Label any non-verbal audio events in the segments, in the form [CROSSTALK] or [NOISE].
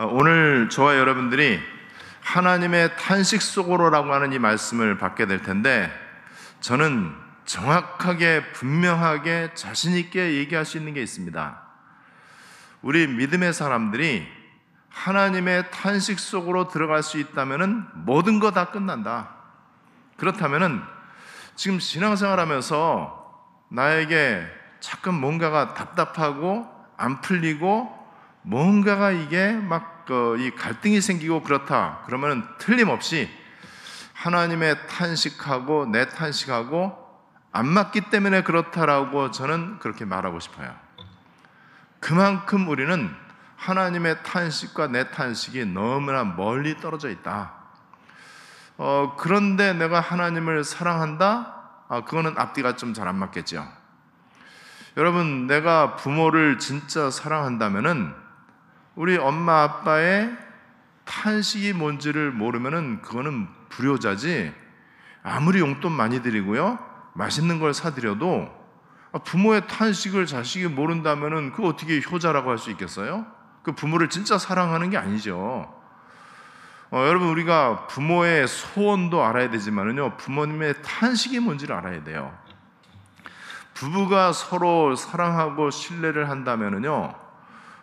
어, 오늘 저와 여러분들이 하나님의 탄식 속으로라고 하는 이 말씀을 받게 될 텐데 저는 정확하게 분명하게 자신 있게 얘기할 수 있는 게 있습니다. 우리 믿음의 사람들이 하나님의 탄식 속으로 들어갈 수 있다면은 모든 거 다 끝난다. 그렇다면은 지금 신앙생활하면서 나에게 자꾸 뭔가가 답답하고 안 풀리고 뭔가가 이게 막이 그 갈등이 생기고 그렇다. 그러면 틀림없이 하나님의 탄식하고 내 탄식하고 안 맞기 때문에 그렇다라고 저는 그렇게 말하고 싶어요. 그만큼 우리는 하나님의 탄식과 내 탄식이 너무나 멀리 떨어져 있다. 어, 그런데 내가 하나님을 사랑한다? 아, 그거는 앞뒤가 좀 잘 안 맞겠죠. 여러분, 내가 부모를 진짜 사랑한다면은 우리 엄마 아빠의 탄식이 뭔지를 모르면은 그거는 불효자지. 아무리 용돈 많이 드리고요. 맛있는 걸 사드려도 부모의 탄식을 자식이 모른다면은 그 어떻게 효자라고 할 수 있겠어요? 그 부모를 진짜 사랑하는 게 아니죠. 어, 여러분 우리가 부모의 소원도 알아야 되지만은요 부모님의 탄식이 뭔지를 알아야 돼요. 부부가 서로 사랑하고 신뢰를 한다면은요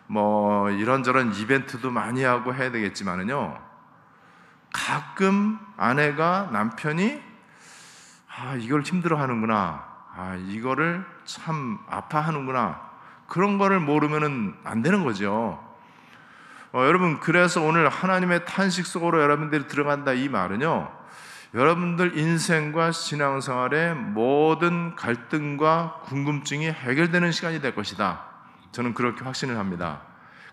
뭐 이런저런 이벤트도 많이 하고 해야 되겠지만은요 가끔 아내가 남편이 아 이걸 힘들어 하는구나 아 이거를 참 아파하는구나 그런 거를 모르면은 안 되는 거죠. 어, 여러분 그래서 오늘 하나님의 탄식 속으로 여러분들이 들어간다 이 말은요. 여러분들 인생과 신앙생활의 모든 갈등과 궁금증이 해결되는 시간이 될 것이다. 저는 그렇게 확신을 합니다.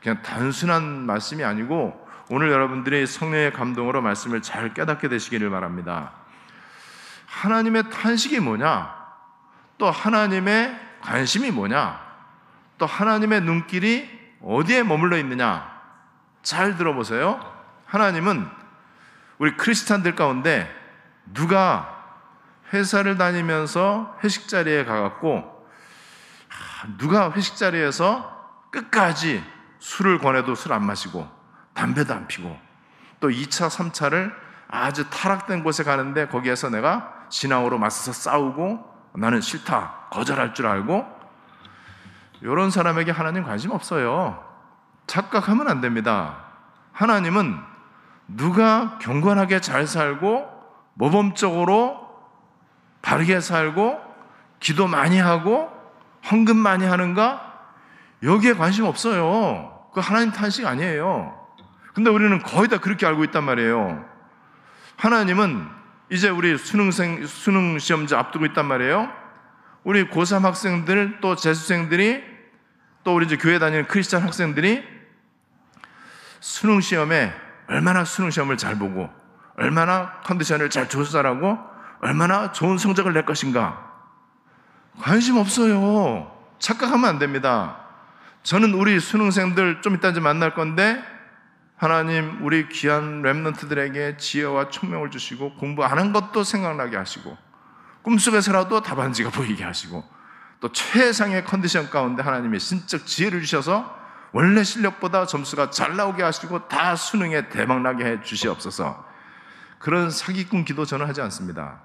그냥 단순한 말씀이 아니고 오늘 여러분들이 성령의 감동으로 말씀을 잘 깨닫게 되시기를 바랍니다. 하나님의 탄식이 뭐냐? 또 하나님의 관심이 뭐냐? 또 하나님의 눈길이 어디에 머물러 있느냐? 잘 들어보세요. 하나님은 우리 크리스찬들 가운데 누가 회사를 다니면서 회식 자리에 가갖고 누가 회식 자리에서 끝까지 술을 권해도 술 안 마시고 담배도 안 피고 또 2차, 3차를 아주 타락된 곳에 가는데 거기에서 내가 신앙으로 맞서서 싸우고 나는 싫다, 거절할 줄 알고 이런 사람에게 하나님 관심 없어요. 착각하면 안 됩니다. 하나님은 누가 경건하게 잘 살고 모범적으로 바르게 살고 기도 많이 하고 헌금 많이 하는가? 여기에 관심 없어요. 그 하나님 탄식 아니에요. 근데 우리는 거의 다 그렇게 알고 있단 말이에요. 하나님은 이제 우리 수능생, 수능 시험자 앞두고 있단 말이에요. 우리 고3 학생들 또 재수생들이 또 우리 이제 교회 다니는 크리스찬 학생들이 수능 시험에 얼마나 수능 시험을 잘 보고 얼마나 컨디션을 잘 조절하고 얼마나 좋은 성적을 낼 것인가 관심 없어요. 착각하면 안 됩니다. 저는 우리 수능생들 좀 이따 좀 만날 건데 하나님 우리 귀한 랩런트들에게 지혜와 총명을 주시고 공부 안 한 것도 생각나게 하시고 꿈속에서라도 답안지가 보이게 하시고 또 최상의 컨디션 가운데 하나님의 신적 지혜를 주셔서 원래 실력보다 점수가 잘 나오게 하시고 다 수능에 대박나게 해 주시옵소서. 그런 사기꾼 기도 저는 하지 않습니다.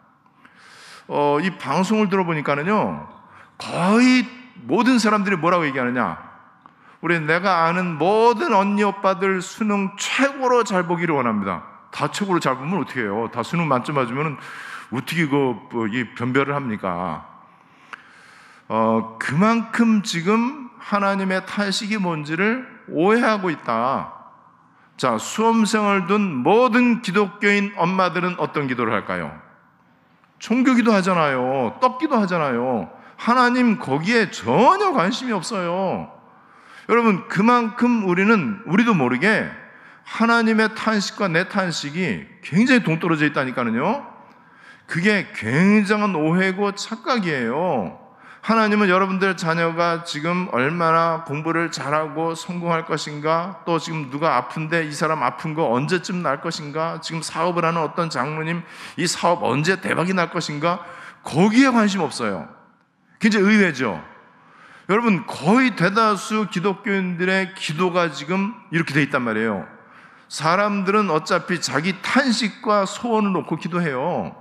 어, 이 방송을 들어보니까는요, 거의 모든 사람들이 뭐라고 얘기하느냐. 우리 내가 아는 모든 언니 오빠들 수능 최고로 잘 보기를 원합니다. 다 최고로 잘 보면 어떻게 해요? 다 수능 만점 맞으면 어떻게 그, 뭐, 이 변별을 합니까? 어, 그만큼 지금 하나님의 탄식이 뭔지를 오해하고 있다. 자, 수험생을 둔 모든 기독교인 엄마들은 어떤 기도를 할까요? 종교기도 하잖아요. 떡기도 하잖아요. 하나님 거기에 전혀 관심이 없어요. 여러분, 그만큼 우리는 우리도 모르게 하나님의 탄식과 내 탄식이 굉장히 동떨어져 있다니까요. 그게 굉장한 오해고 착각이에요. 하나님은 여러분들 자녀가 지금 얼마나 공부를 잘하고 성공할 것인가, 또 지금 누가 아픈데 이 사람 아픈 거 언제쯤 날 것인가, 지금 사업을 하는 어떤 장로님 이 사업 언제 대박이 날 것인가, 거기에 관심 없어요. 굉장히 의외죠. 여러분 거의 대다수 기독교인들의 기도가 지금 이렇게 돼 있단 말이에요. 사람들은 어차피 자기 탄식과 소원을 놓고 기도해요.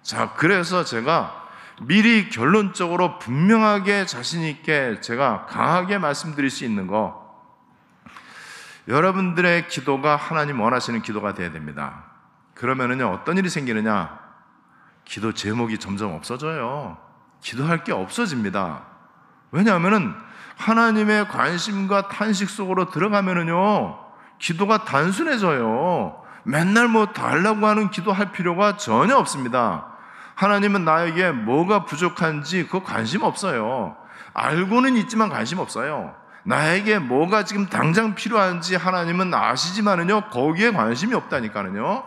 자, 그래서 제가 미리 결론적으로 분명하게 자신 있게 제가 강하게 말씀드릴 수 있는 거 여러분들의 기도가 하나님 원하시는 기도가 돼야 됩니다. 그러면은요, 어떤 일이 생기느냐? 기도 제목이 점점 없어져요. 기도할 게 없어집니다. 왜냐하면은 하나님의 관심과 탄식 속으로 들어가면은요, 기도가 단순해져요. 맨날 뭐 달라고 하는 기도할 필요가 전혀 없습니다. 하나님은 나에게 뭐가 부족한지 그 관심 없어요. 알고는 있지만 관심 없어요. 나에게 뭐가 지금 당장 필요한지 하나님은 아시지만은요, 거기에 관심이 없다니까는요.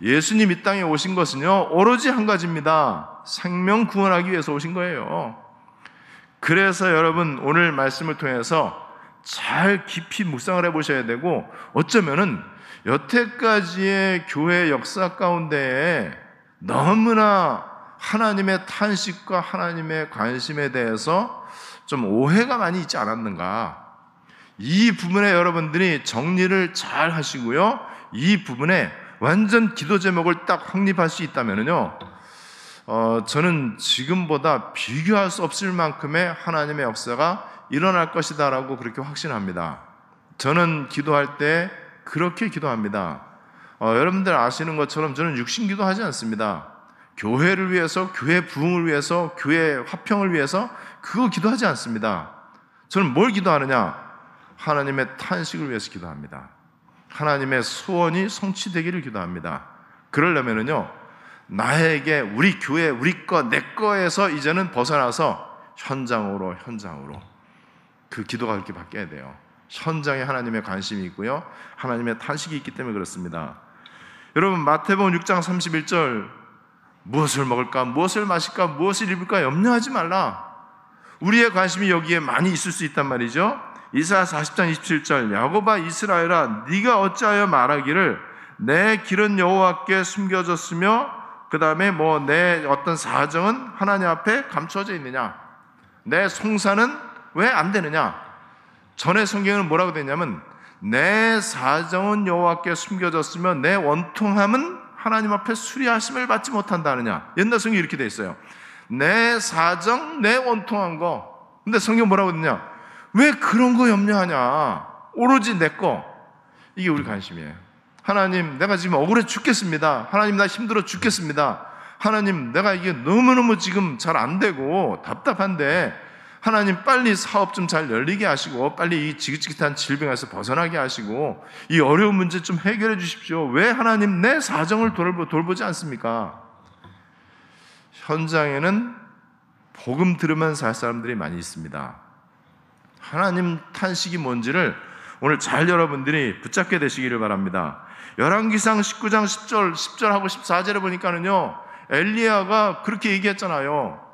예수님 이 땅에 오신 것은요, 오로지 한 가지입니다. 생명 구원하기 위해서 오신 거예요. 그래서 여러분, 오늘 말씀을 통해서 잘 깊이 묵상을 해 보셔야 되고, 어쩌면은 여태까지의 교회 역사 가운데에 너무나 하나님의 탄식과 하나님의 관심에 대해서 좀 오해가 많이 있지 않았는가. 이 부분에 여러분들이 정리를 잘 하시고요. 이 부분에 완전 기도 제목을 딱 확립할 수 있다면요. 어, 저는 지금보다 비교할 수 없을 만큼의 하나님의 역사가 일어날 것이다라고 그렇게 확신합니다. 저는 기도할 때 그렇게 기도합니다. 어, 여러분들 아시는 것처럼 저는 육신 기도 하지 않습니다. 교회를 위해서, 교회 부흥을 위해서, 교회 화평을 위해서 그거 기도하지 않습니다. 저는 뭘 기도하느냐? 하나님의 탄식을 위해서 기도합니다. 하나님의 소원이 성취되기를 기도합니다. 그러려면은요, 나에게 우리 교회, 우리 거, 내 거에서 이제는 벗어나서 현장으로, 현장으로 그 기도가 그렇게 바뀌어야 돼요. 현장에 하나님의 관심이 있고요. 하나님의 탄식이 있기 때문에 그렇습니다. 여러분, 마태복음 6장 31절 무엇을 먹을까, 무엇을 마실까, 무엇을 입을까 염려하지 말라. 우리의 관심이 여기에 많이 있을 수 있단 말이죠. 이사 40장 27절 야고바 이스라엘아 네가 어찌하여 말하기를 내 길은 여호와께 숨겨졌으며 그 다음에 뭐 내 어떤 사정은 하나님 앞에 감춰져 있느냐 내 송사는 왜 안 되느냐 전에 성경은 뭐라고 되냐면 내 사정은 여호와께 숨겨졌으며 내 원통함은 하나님 앞에 수리하심을 받지 못한다느냐 옛날 성경이 이렇게 돼 있어요 내 사정 내 원통한 거 근데 성경 뭐라고 했느냐 왜 그런 거 염려하냐? 오로지 내 거. 이게 우리 관심이에요. 하나님, 내가 지금 억울해 죽겠습니다. 하나님, 나 힘들어 죽겠습니다. 하나님, 내가 이게 너무너무 지금 잘 안 되고 답답한데, 하나님 빨리 사업 좀 잘 열리게 하시고, 빨리 이 지긋지긋한 질병에서 벗어나게 하시고, 이 어려운 문제 좀 해결해 주십시오. 왜 하나님 내 사정을 돌보, 돌보지 않습니까? 현장에는 복음 들으면서 할 사람들이 많이 있습니다. 하나님 탄식이 뭔지를 오늘 잘 여러분들이 붙잡게 되시기를 바랍니다. 열왕기상 19장 10절, 10절하고 14절에 보니까는요, 엘리야가 그렇게 얘기했잖아요.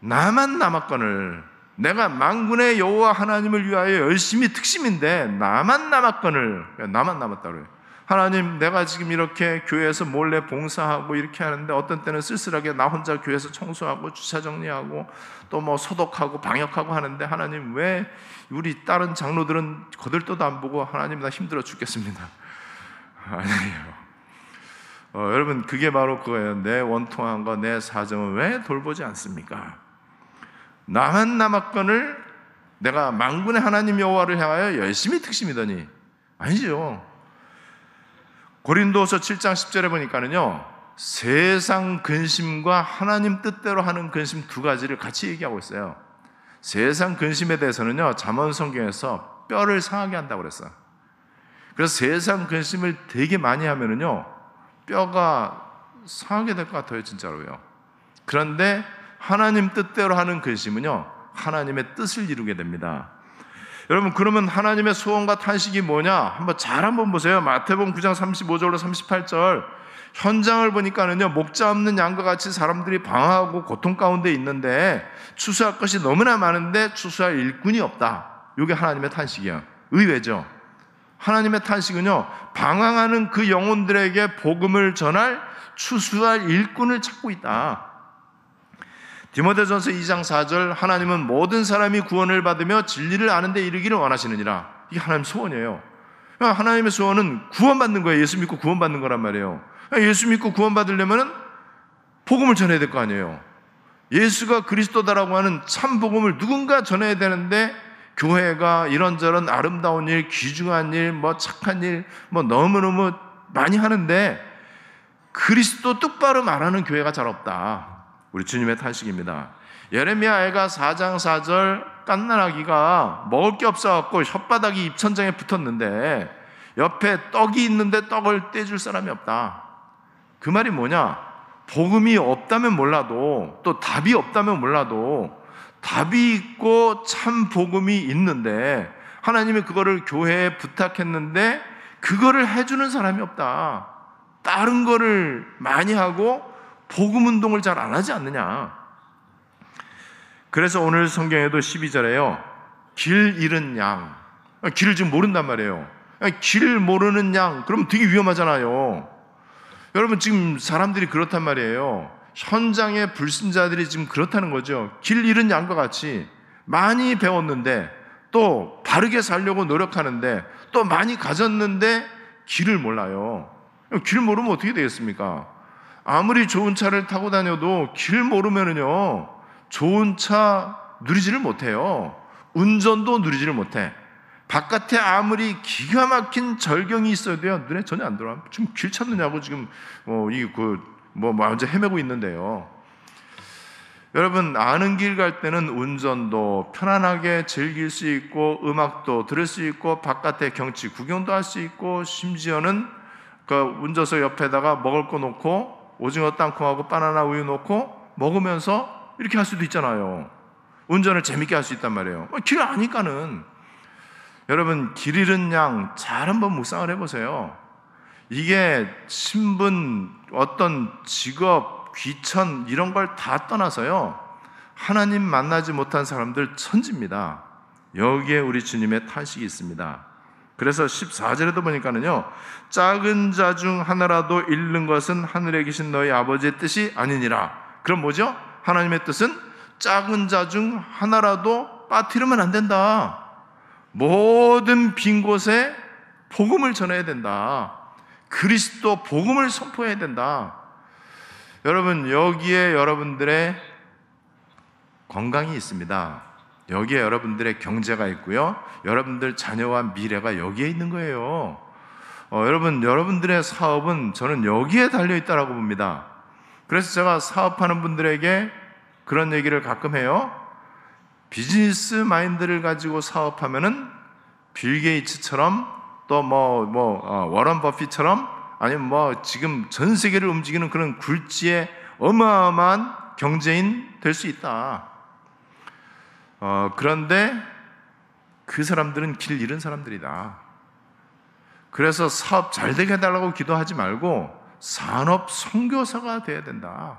나만 남았건을 내가 망군의 여호와 하나님을 위하여 열심히 특심인데 나만 남았건을 나만 남았다 그래요. 하나님, 내가 지금 이렇게 교회에서 몰래 봉사하고 이렇게 하는데 어떤 때는 쓸쓸하게 나 혼자 교회에서 청소하고 주차 정리하고 또 뭐 소독하고 방역하고 하는데 하나님 왜 우리 다른 장로들은 거들떠도 안 보고 하나님 나 힘들어 죽겠습니다. [LAUGHS] 아니에요. 어, 여러분 그게 바로 그거예요. 내 원통한 거, 내 사정을 왜 돌보지 않습니까? 나만 남았건을 내가 망군의 하나님 여호와를 향하여 열심히 특심이더니 아니죠. 고린도서 7장 10절에 보니까는요. 세상 근심과 하나님 뜻대로 하는 근심 두 가지를 같이 얘기하고 있어요. 세상 근심에 대해서는요. 잠언 성경에서 뼈를 상하게 한다고 그랬어요. 그래서 세상 근심을 되게 많이 하면은요. 뼈가 상하게 될 것 같아요, 진짜로요. 그런데 하나님 뜻대로 하는 근심은요. 하나님의 뜻을 이루게 됩니다. 여러분 그러면 하나님의 소원과 탄식이 뭐냐? 한번 잘 한번 보세요. 마태복음 9장 35절로 38절 현장을 보니까는요 목자 없는 양과 같이 사람들이 방황하고 고통 가운데 있는데 추수할 것이 너무나 많은데 추수할 일꾼이 없다. 이게 하나님의 탄식이야. 의외죠. 하나님의 탄식은요 방황하는 그 영혼들에게 복음을 전할 추수할 일꾼을 찾고 있다. 디모데전서 2장 4절 하나님은 모든 사람이 구원을 받으며 진리를 아는 데 이르기를 원하시느니라. 이게 하나님 소원이에요. 하나님의 소원은 구원받는 거예요. 예수 믿고 구원받는 거란 말이에요. 예수 믿고 구원받으려면 복음을 전해야 될 거 아니에요. 예수가 그리스도다라고 하는 참 복음을 누군가 전해야 되는데 교회가 이런저런 아름다운 일, 귀중한 일, 뭐 착한 일, 뭐 너무너무 많이 하는데 그리스도 똑바로 말하는 교회가 잘 없다. 우리 주님의 탄식입니다. 예레미야애가 4장 4절 깐나라기가 먹을 게 없어갖고 혓바닥이 입천장에 붙었는데 옆에 떡이 있는데 떡을 떼줄 사람이 없다. 그 말이 뭐냐? 복음이 없다면 몰라도 또 답이 없다면 몰라도 답이 있고 참 복음이 있는데 하나님이 그거를 교회에 부탁했는데 그거를 해주는 사람이 없다. 다른 거를 많이 하고 복음 운동을 잘 안 하지 않느냐. 그래서 오늘 성경에도 12절에요. 길 잃은 양. 길을 지금 모른단 말이에요. 길 모르는 양. 그럼 되게 위험하잖아요. 여러분 지금 사람들이 그렇단 말이에요. 현장의 불신자들이 지금 그렇다는 거죠. 길 잃은 양과 같이 많이 배웠는데 또 바르게 살려고 노력하는데 또 많이 가졌는데 길을 몰라요. 길 모르면 어떻게 되겠습니까? 아무리 좋은 차를 타고 다녀도 길 모르면은요, 좋은 차 누리지를 못해요. 운전도 누리지를 못해. 바깥에 아무리 기가 막힌 절경이 있어도요, 눈에 전혀 안 들어와. 지금 길 찾느냐고 지금, 어, 이, 그, 뭐, 완전 헤매고 있는데요. 여러분, 아는 길 갈 때는 운전도 편안하게 즐길 수 있고, 음악도 들을 수 있고, 바깥에 경치 구경도 할 수 있고, 심지어는 그 운전석 옆에다가 먹을 거 놓고, 오징어 땅콩하고 바나나 우유 놓고 먹으면서 이렇게 할 수도 있잖아요. 운전을 재밌게 할 수 있단 말이에요. 어, 길 아니까는. 여러분, 길 잃은 양 잘 한번 묵상을 해보세요. 이게 신분, 어떤 직업, 귀천, 이런 걸 다 떠나서요. 하나님 만나지 못한 사람들 천지입니다. 여기에 우리 주님의 탄식이 있습니다. 그래서 14절에도 보니까는요, 작은 자 중 하나라도 잃는 것은 하늘에 계신 너희 아버지의 뜻이 아니니라. 그럼 뭐죠? 하나님의 뜻은 작은 자 중 하나라도 빠뜨리면 안 된다. 모든 빈 곳에 복음을 전해야 된다. 그리스도 복음을 선포해야 된다. 여러분, 여기에 여러분들의 건강이 있습니다. 여기에 여러분들의 경제가 있고요. 여러분들 자녀와 미래가 여기에 있는 거예요. 어, 여러분, 여러분들의 사업은 저는 여기에 달려 있다라고 봅니다. 그래서 제가 사업하는 분들에게 그런 얘기를 가끔 해요. 비즈니스 마인드를 가지고 사업하면은 빌 게이츠처럼 또 뭐, 뭐, 어, 워런 버핏처럼 아니면 뭐 지금 전 세계를 움직이는 그런 굴지의 어마어마한 경제인 될 수 있다. 어, 그런데 그 사람들은 길 잃은 사람들이다. 그래서 사업 잘 되게 해달라고 기도하지 말고 산업 선교사가 돼야 된다.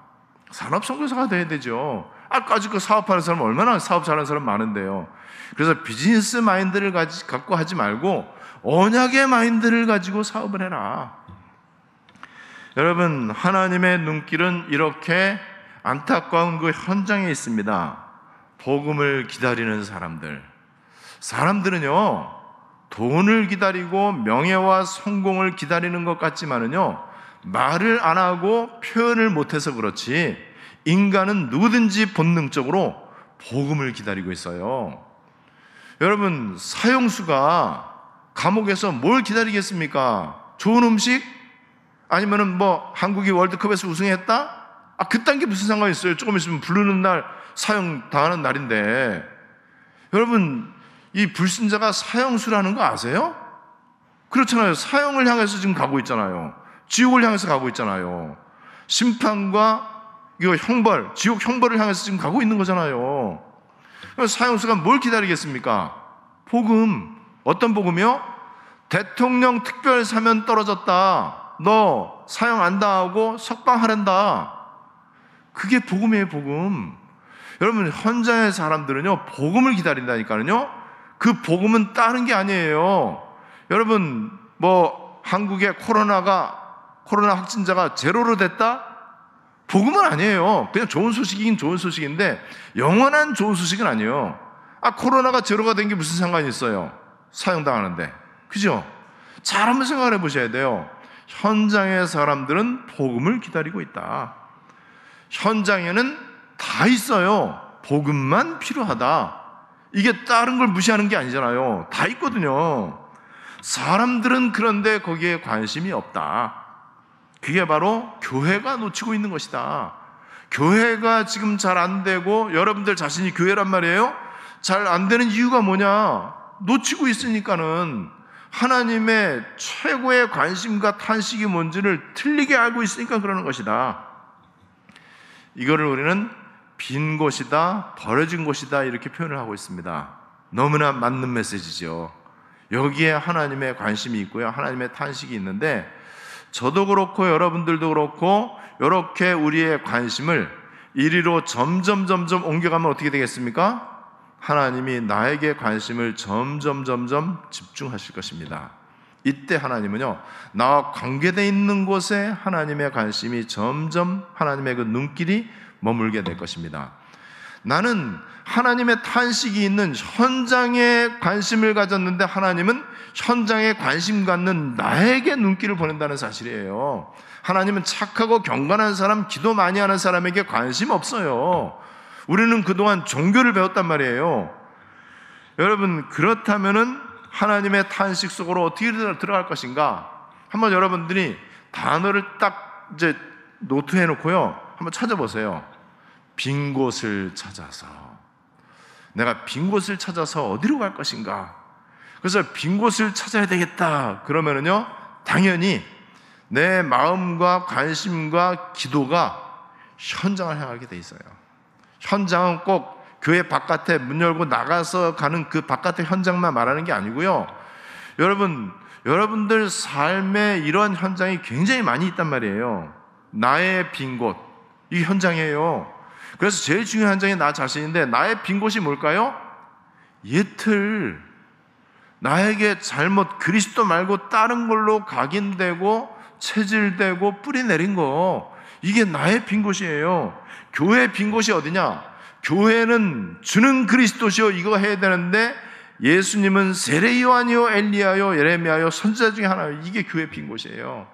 산업 선교사가 돼야 되죠. 아까지 그 사업하는 사람 얼마나 사업 잘하는 사람 많은데요. 그래서 비즈니스 마인드를 가지, 갖고 하지 말고 언약의 마인드를 가지고 사업을 해라. 여러분, 하나님의 눈길은 이렇게 안타까운 그 현장에 있습니다. 복음을 기다리는 사람들. 사람들은요, 돈을 기다리고 명예와 성공을 기다리는 것 같지만은요, 말을 안 하고 표현을 못해서 그렇지, 인간은 누구든지 본능적으로 복음을 기다리고 있어요. 여러분, 사형수가 감옥에서 뭘 기다리겠습니까? 좋은 음식? 아니면은 뭐 한국이 월드컵에서 우승했다? 아, 그딴 게 무슨 상관이 있어요? 조금 있으면 부르는 날 사형 당하는 날인데 여러분 이 불신자가 사형수라는 거 아세요? 그렇잖아요. 사형을 향해서 지금 가고 있잖아요. 지옥을 향해서 가고 있잖아요. 심판과 이거 형벌, 지옥 형벌을 향해서 지금 가고 있는 거잖아요. 사형수가 뭘 기다리겠습니까? 복음. 어떤 복음이요? 대통령 특별 사면 떨어졌다. 너 사형 안 당하고 석방하란다. 그게 복음이에요, 복음. 여러분 현장의 사람들은요 복음을 기다린다니까요. 그 복음은 다른 게 아니에요. 여러분 뭐 한국의 코로나가 코로나 확진자가 제로로 됐다? 복음은 아니에요. 그냥 좋은 소식이긴 좋은 소식인데 영원한 좋은 소식은 아니에요. 아 코로나가 제로가 된 게 무슨 상관이 있어요? 사용당하는데 그죠? 잘 한번 생각을 해보셔야 돼요. 현장의 사람들은 복음을 기다리고 있다. 현장에는 다 있어요. 복음만 필요하다. 이게 다른 걸 무시하는 게 아니잖아요. 다 있거든요. 사람들은 그런데 거기에 관심이 없다. 그게 바로 교회가 놓치고 있는 것이다. 교회가 지금 잘 안 되고 여러분들 자신이 교회란 말이에요? 잘 안 되는 이유가 뭐냐? 놓치고 있으니까는 하나님의 최고의 관심과 탄식이 뭔지를 틀리게 알고 있으니까 그러는 것이다. 이거를 우리는 빈 곳이다, 버려진 곳이다 이렇게 표현을 하고 있습니다. 너무나 맞는 메시지죠. 여기에 하나님의 관심이 있고요. 하나님의 탄식이 있는데 저도 그렇고 여러분들도 그렇고 이렇게 우리의 관심을 이리로 점점 점점 옮겨가면 어떻게 되겠습니까? 하나님이 나에게 관심을 점점 점점 집중하실 것입니다. 이때 하나님은요, 나와 관계되어 있는 곳에 하나님의 관심이 점점 하나님의 그 눈길이 머물게 될 것입니다. 나는 하나님의 탄식이 있는 현장에 관심을 가졌는데 하나님은 현장에 관심 갖는 나에게 눈길을 보낸다는 사실이에요. 하나님은 착하고 경건한 사람, 기도 많이 하는 사람에게 관심 없어요. 우리는 그동안 종교를 배웠단 말이에요. 여러분, 그렇다면은 하나님의 탄식 속으로 어떻게 들어갈 것인가? 한번 여러분들이 단어를 딱 이제 노트해 놓고요. 한번 찾아보세요. 빈 곳을 찾아서. 내가 빈 곳을 찾아서 어디로 갈 것인가? 그래서 빈 곳을 찾아야 되겠다. 그러면은요, 당연히 내 마음과 관심과 기도가 현장을 향하게 돼 있어요. 현장은 꼭 교회 바깥에 문 열고 나가서 가는 그 바깥의 현장만 말하는 게 아니고요. 여러분, 여러분들 삶에 이런 현장이 굉장히 많이 있단 말이에요. 나의 빈 곳. 이 현장이에요. 그래서 제일 중요한 현장이 나 자신인데 나의 빈 곳이 뭘까요? 예틀. 나에게 잘못 그리스도 말고 다른 걸로 각인되고 체질되고 뿌리 내린 거. 이게 나의 빈 곳이에요. 교회 빈 곳이 어디냐? 교회는 주는 그리스도시요 이거 해야 되는데 예수님은 세례 요한이요 엘리야요 예레미야요 선지자 중에 하나요. 이게 교회 빈 곳이에요.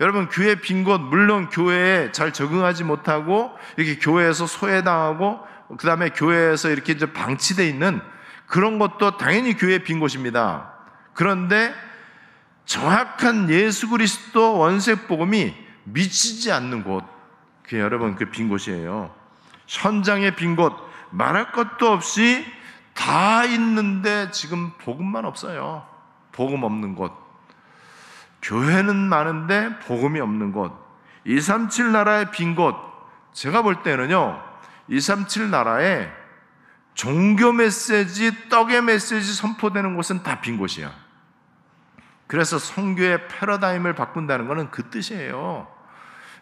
여러분 교회 빈곳 물론 교회에 잘 적응하지 못하고 이렇게 교회에서 소외당하고 그다음에 교회에서 이렇게 이제 방치돼 있는 그런 것도 당연히 교회 빈 곳입니다. 그런데 정확한 예수 그리스도 원색 복음이 미치지 않는 곳, 그 여러분 그 빈 곳이에요. 현장의 빈 곳, 말할 것도 없이 다 있는데 지금 복음만 없어요. 복음 없는 곳. 교회는 많은데 복음이 없는 곳. 237 나라의 빈 곳. 제가 볼 때는요, 237 나라에 종교 메시지, 떡의 메시지 선포되는 곳은 다 빈 곳이야. 그래서 성교의 패러다임을 바꾼다는 것은 그 뜻이에요.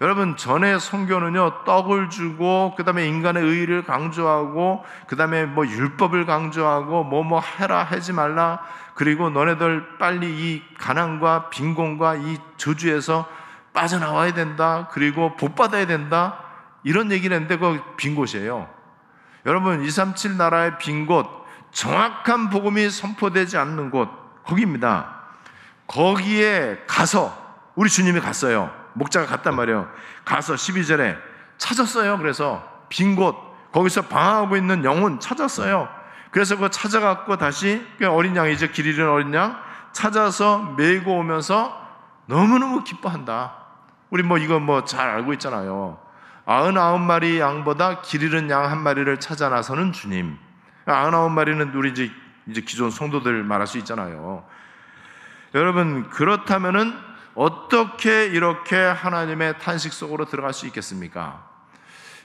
여러분 전에 성교는요 떡을 주고 그 다음에 인간의 의의를 강조하고 그 다음에 뭐 율법을 강조하고 뭐뭐 뭐 해라 하지 말라 그리고 너네들 빨리 이 가난과 빈곤과 이 저주에서 빠져나와야 된다 그리고 복 받아야 된다 이런 얘기를 했는데 그빈 곳이에요. 여러분 237 나라의 빈 곳 정확한 복음이 선포되지 않는 곳 거기입니다. 거기에 가서 우리 주님이 갔어요. 목자가 갔단 말이에요. 가서 12절에 찾았어요. 그래서 빈 곳, 거기서 방황하고 있는 영혼 찾았어요. 그래서 그거 찾아갖고 다시 그 어린 양이죠. 길 잃은 어린 양 찾아서 메고 오면서 너무너무 기뻐한다. 우리 뭐 이거 뭐 잘 알고 있잖아요. 아흔아홉 마리 양보다 길 잃은 양 한 마리를 찾아 나서는 주님. 아흔아홉 마리는 우리 이제, 이제 기존 성도들 말할 수 있잖아요. 여러분, 그렇다면은 어떻게 이렇게 하나님의 탄식 속으로 들어갈 수 있겠습니까?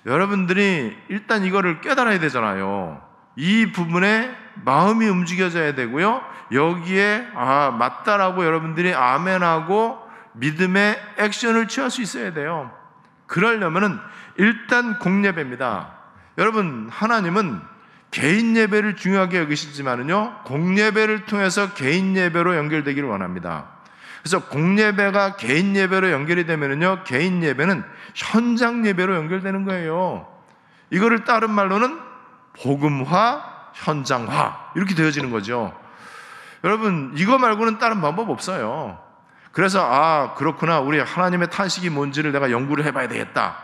여러분들이 일단 이거를 깨달아야 되잖아요. 이 부분에 마음이 움직여져야 되고요. 여기에 아 맞다라고 여러분들이 아멘하고 믿음의 액션을 취할 수 있어야 돼요. 그러려면은 일단 공예배입니다. 여러분 하나님은 개인 예배를 중요하게 여기시지만은요 공예배를 통해서 개인 예배로 연결되기를 원합니다. 그래서 공예배가 개인 예배로 연결이 되면은요, 개인 예배는 현장 예배로 연결되는 거예요. 이거를 다른 말로는 복음화, 현장화 이렇게 되어지는 거죠. 여러분 이거 말고는 다른 방법 없어요. 그래서 아 그렇구나 우리 하나님의 탄식이 뭔지를 내가 연구를 해봐야 되겠다.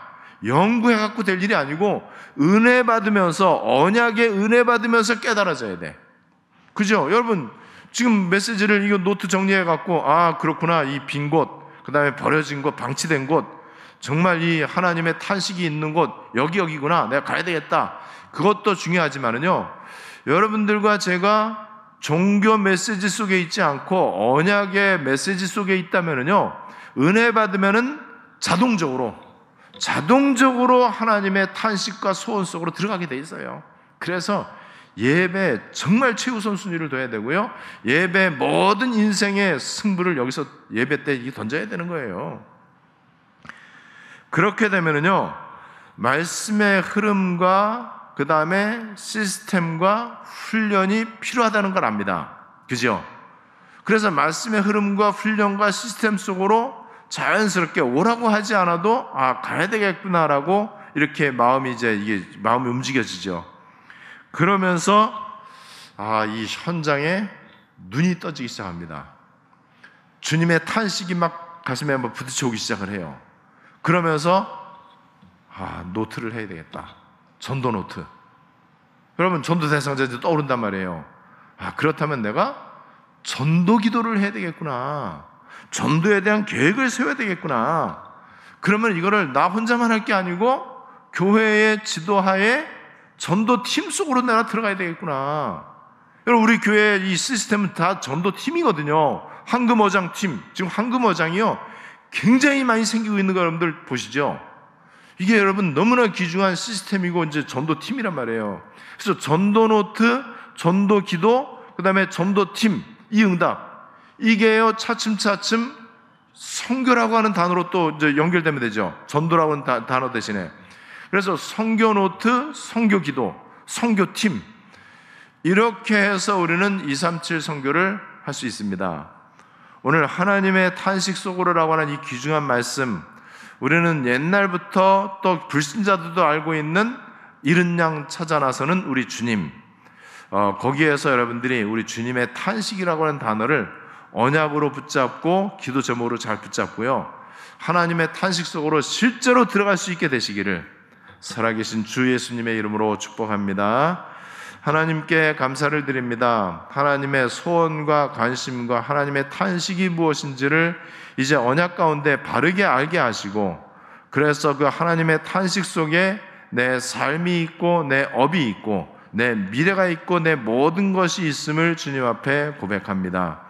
연구해 갖고 될 일이 아니고 은혜 받으면서 언약의 은혜 받으면서 깨달아져야 돼. 그죠? 여러분 지금 메시지를 이거 노트 정리해 갖고 아 그렇구나 이 빈 곳, 그 다음에 버려진 곳, 방치된 곳, 정말 이 하나님의 탄식이 있는 곳 여기 여기구나 내가 가야 되겠다. 그것도 중요하지만은요 여러분들과 제가 종교 메시지 속에 있지 않고 언약의 메시지 속에 있다면은요 은혜 받으면은 자동적으로 자동적으로 하나님의 탄식과 소원 속으로 들어가게 돼 있어요. 그래서 예배 정말 최우선 순위를 둬야 되고요. 예배 모든 인생의 승부를 여기서 예배 때 던져야 되는 거예요. 그렇게 되면은요, 말씀의 흐름과 그 다음에 시스템과 훈련이 필요하다는 걸 압니다. 그죠? 그래서 말씀의 흐름과 훈련과 시스템 속으로 자연스럽게 오라고 하지 않아도 아 가야 되겠구나라고 이렇게 마음이 이제 이게 마음이 움직여지죠. 그러면서 아 이 현장에 눈이 떠지기 시작합니다. 주님의 탄식이 막 가슴에 한번 부딪혀오기 시작을 해요. 그러면서 아 노트를 해야 되겠다. 전도 노트. 여러분 전도 대상자 이제 떠오른단 말이에요. 아 그렇다면 내가 전도 기도를 해야 되겠구나. 전도에 대한 계획을 세워야 되겠구나. 그러면 이거를 나 혼자만 할 게 아니고 교회의 지도하에 전도 팀 속으로 내가 들어가야 되겠구나. 여러분 우리 교회 이 시스템은 다 전도 팀이거든요. 황금어장 팀. 지금 황금어장이요. 굉장히 많이 생기고 있는 거 여러분들 보시죠. 이게 여러분 너무나 귀중한 시스템이고 이제 전도 팀이란 말이에요. 그래서 전도 노트, 전도 기도, 그 다음에 전도 팀, 이 응답. 이게요, 차츰차츰 선교라고 하는 단어로 또 이제 연결되면 되죠. 전도라고 하는 단어 대신에. 그래서 선교 노트, 선교 기도, 선교 팀. 이렇게 해서 우리는 237 선교를 할 수 있습니다. 오늘 하나님의 탄식 속으로라고 하는 이 귀중한 말씀, 우리는 옛날부터 또 불신자들도 알고 있는 이른 양 찾아 나서는 우리 주님. 어, 거기에서 여러분들이 우리 주님의 탄식이라고 하는 단어를 언약으로 붙잡고 기도 제목으로 잘 붙잡고요. 하나님의 탄식 속으로 실제로 들어갈 수 있게 되시기를 살아계신 주 예수님의 이름으로 축복합니다. 하나님께 감사를 드립니다. 하나님의 소원과 관심과 하나님의 탄식이 무엇인지를 이제 언약 가운데 바르게 알게 하시고 그래서 그 하나님의 탄식 속에 내 삶이 있고 내 업이 있고 내 미래가 있고 내 모든 것이 있음을 주님 앞에 고백합니다.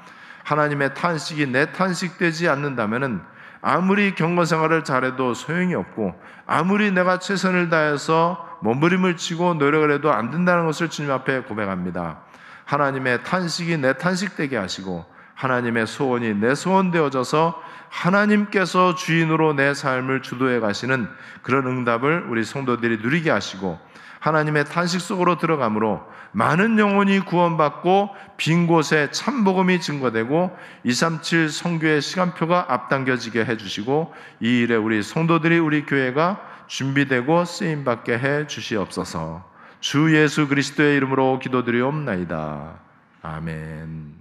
하나님의 탄식이 내 탄식되지 않는다면은 아무리 경건 생활을 잘해도 소용이 없고 아무리 내가 최선을 다해서 몸부림을 치고 노력을 해도 안 된다는 것을 주님 앞에 고백합니다. 하나님의 탄식이 내 탄식되게 하시고 하나님의 소원이 내 소원 되어져서 하나님께서 주인으로 내 삶을 주도해 가시는 그런 응답을 우리 성도들이 누리게 하시고 하나님의 탄식 속으로 들어가므로 많은 영혼이 구원받고 빈 곳에 참 복음이 증거되고 237 성교의 시간표가 앞당겨지게 해 주시고 이 일에 우리 성도들이 우리 교회가 준비되고 쓰임 받게 해 주시옵소서. 주 예수 그리스도의 이름으로 기도드리옵나이다. 아멘.